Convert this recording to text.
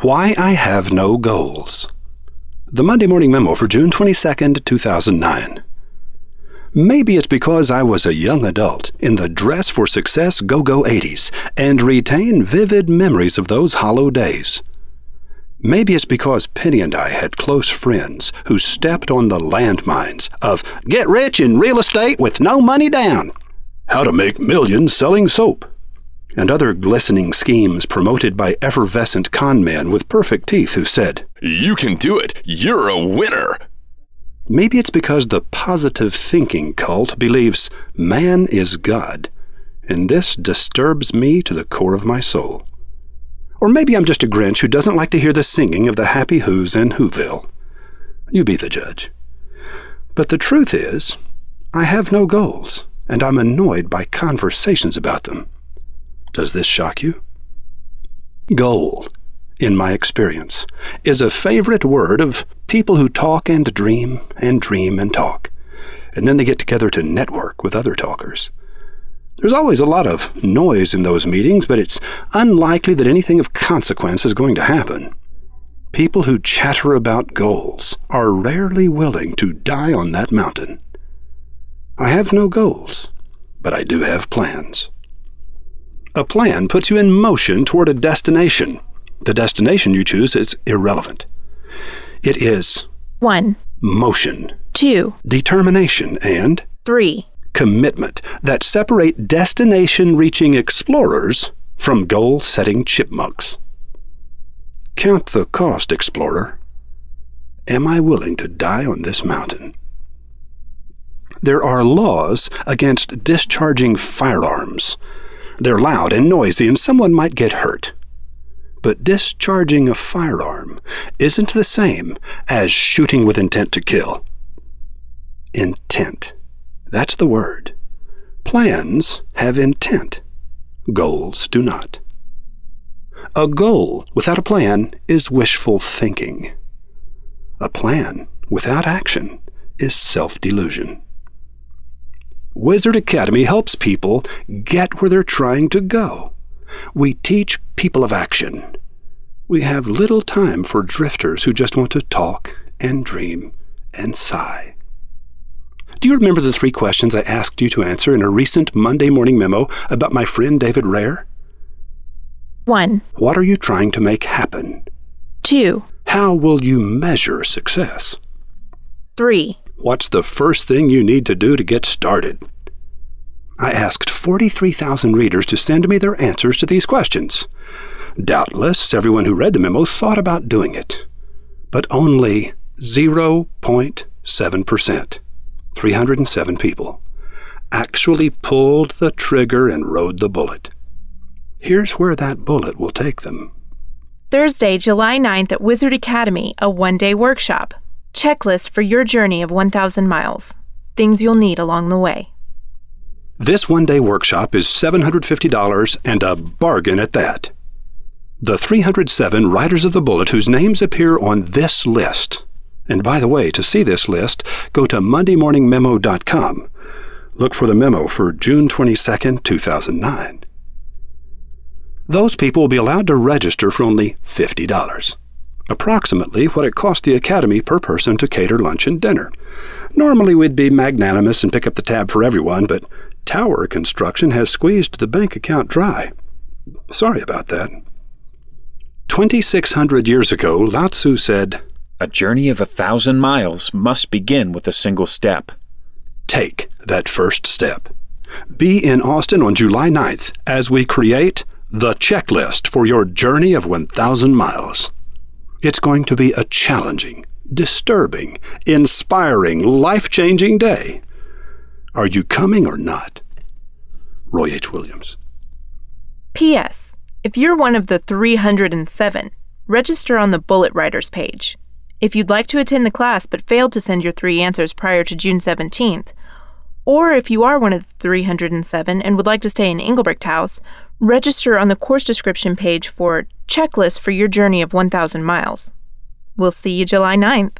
Why I Have No Goals. The Monday Morning Memo for June 22nd, 2009. Maybe it's because I was a young adult in the dress for success go go 80s and retain vivid memories of those hollow days. Maybe it's because Penny and I had close friends who stepped on the landmines of get rich in real estate with no money down, how to make millions selling soap, and other glistening schemes promoted by effervescent con men with perfect teeth who said, You can do it. You're a winner. Maybe it's because the positive thinking cult believes man is God, and this disturbs me to the core of my soul. Or maybe I'm just a Grinch who doesn't like to hear the singing of the Happy Who's in Whoville. You be the judge. But the truth is, I have no goals, and I'm annoyed by conversations about them. Does this shock you? Goal, in my experience, is a favorite word of people who talk and dream and dream and talk, and then they get together to network with other talkers. There's always a lot of noise in those meetings, but it's unlikely that anything of consequence is going to happen. People who chatter about goals are rarely willing to die on that mountain. I have no goals, but I do have plans. A plan puts you in motion toward a destination. The destination you choose is irrelevant. It is 1, motion, 2, determination, and 3, commitment that separate destination reaching explorers from goal setting chipmunks. Count the cost, explorer. Am I willing to die on this mountain? There are laws against discharging firearms. They're loud and noisy, and someone might get hurt. But discharging a firearm isn't the same as shooting with intent to kill. Intent. That's the word. Plans have intent. Goals do not. A goal without a plan is wishful thinking. A plan without action is self delusion. Wizard Academy helps people get where they're trying to go. We teach people of action. We have little time for drifters who just want to talk and dream and sigh. Do you remember the three questions I asked you to answer in a recent Monday morning memo about my friend David Rehr? 1, What are you trying to make happen? 2, How will you measure success? 3, What's the first thing you need to do to get started? I asked 43,000 readers to send me their answers to these questions. Doubtless, everyone who read the memo thought about doing it, but only 0.7%, 307 people, actually pulled the trigger and rode the bullet. Here's where that bullet will take them. Thursday, July 9th at Wizard Academy, a one day workshop. Checklist for your journey of 1,000 miles. Things you'll need along the way. This one day workshop is $750 and a bargain at that. The 307 Riders of the Bullet whose names appear on this list. And by the way, to see this list, go to MondayMorningMemo.com. Look for the memo for June 22nd, 2009. Those people will be allowed to register for only $50, approximately what it cost the Academy per person to cater lunch and dinner. Normally, we'd be magnanimous and pick up the tab for everyone, but tower construction has squeezed the bank account dry. Sorry about that. 2,600 years ago, Lao Tzu said, A journey of a thousand miles must begin with a single step. Take that first step. Be in Austin on July 9th as we create the checklist for your journey of 1,000 miles. It's going to be a challenging, disturbing, inspiring, life changing day. Are you coming or not? Roy H. Williams. P.S. If you're one of the 307, register on the Bullet Riders page. If you'd like to attend the class but failed to send your three answers prior to June 17th, or if you are one of the 307 and would like to stay in Engelbrecht House, register on the course description page for Checklist for your journey of 1,000 miles. We'll see you July 9th.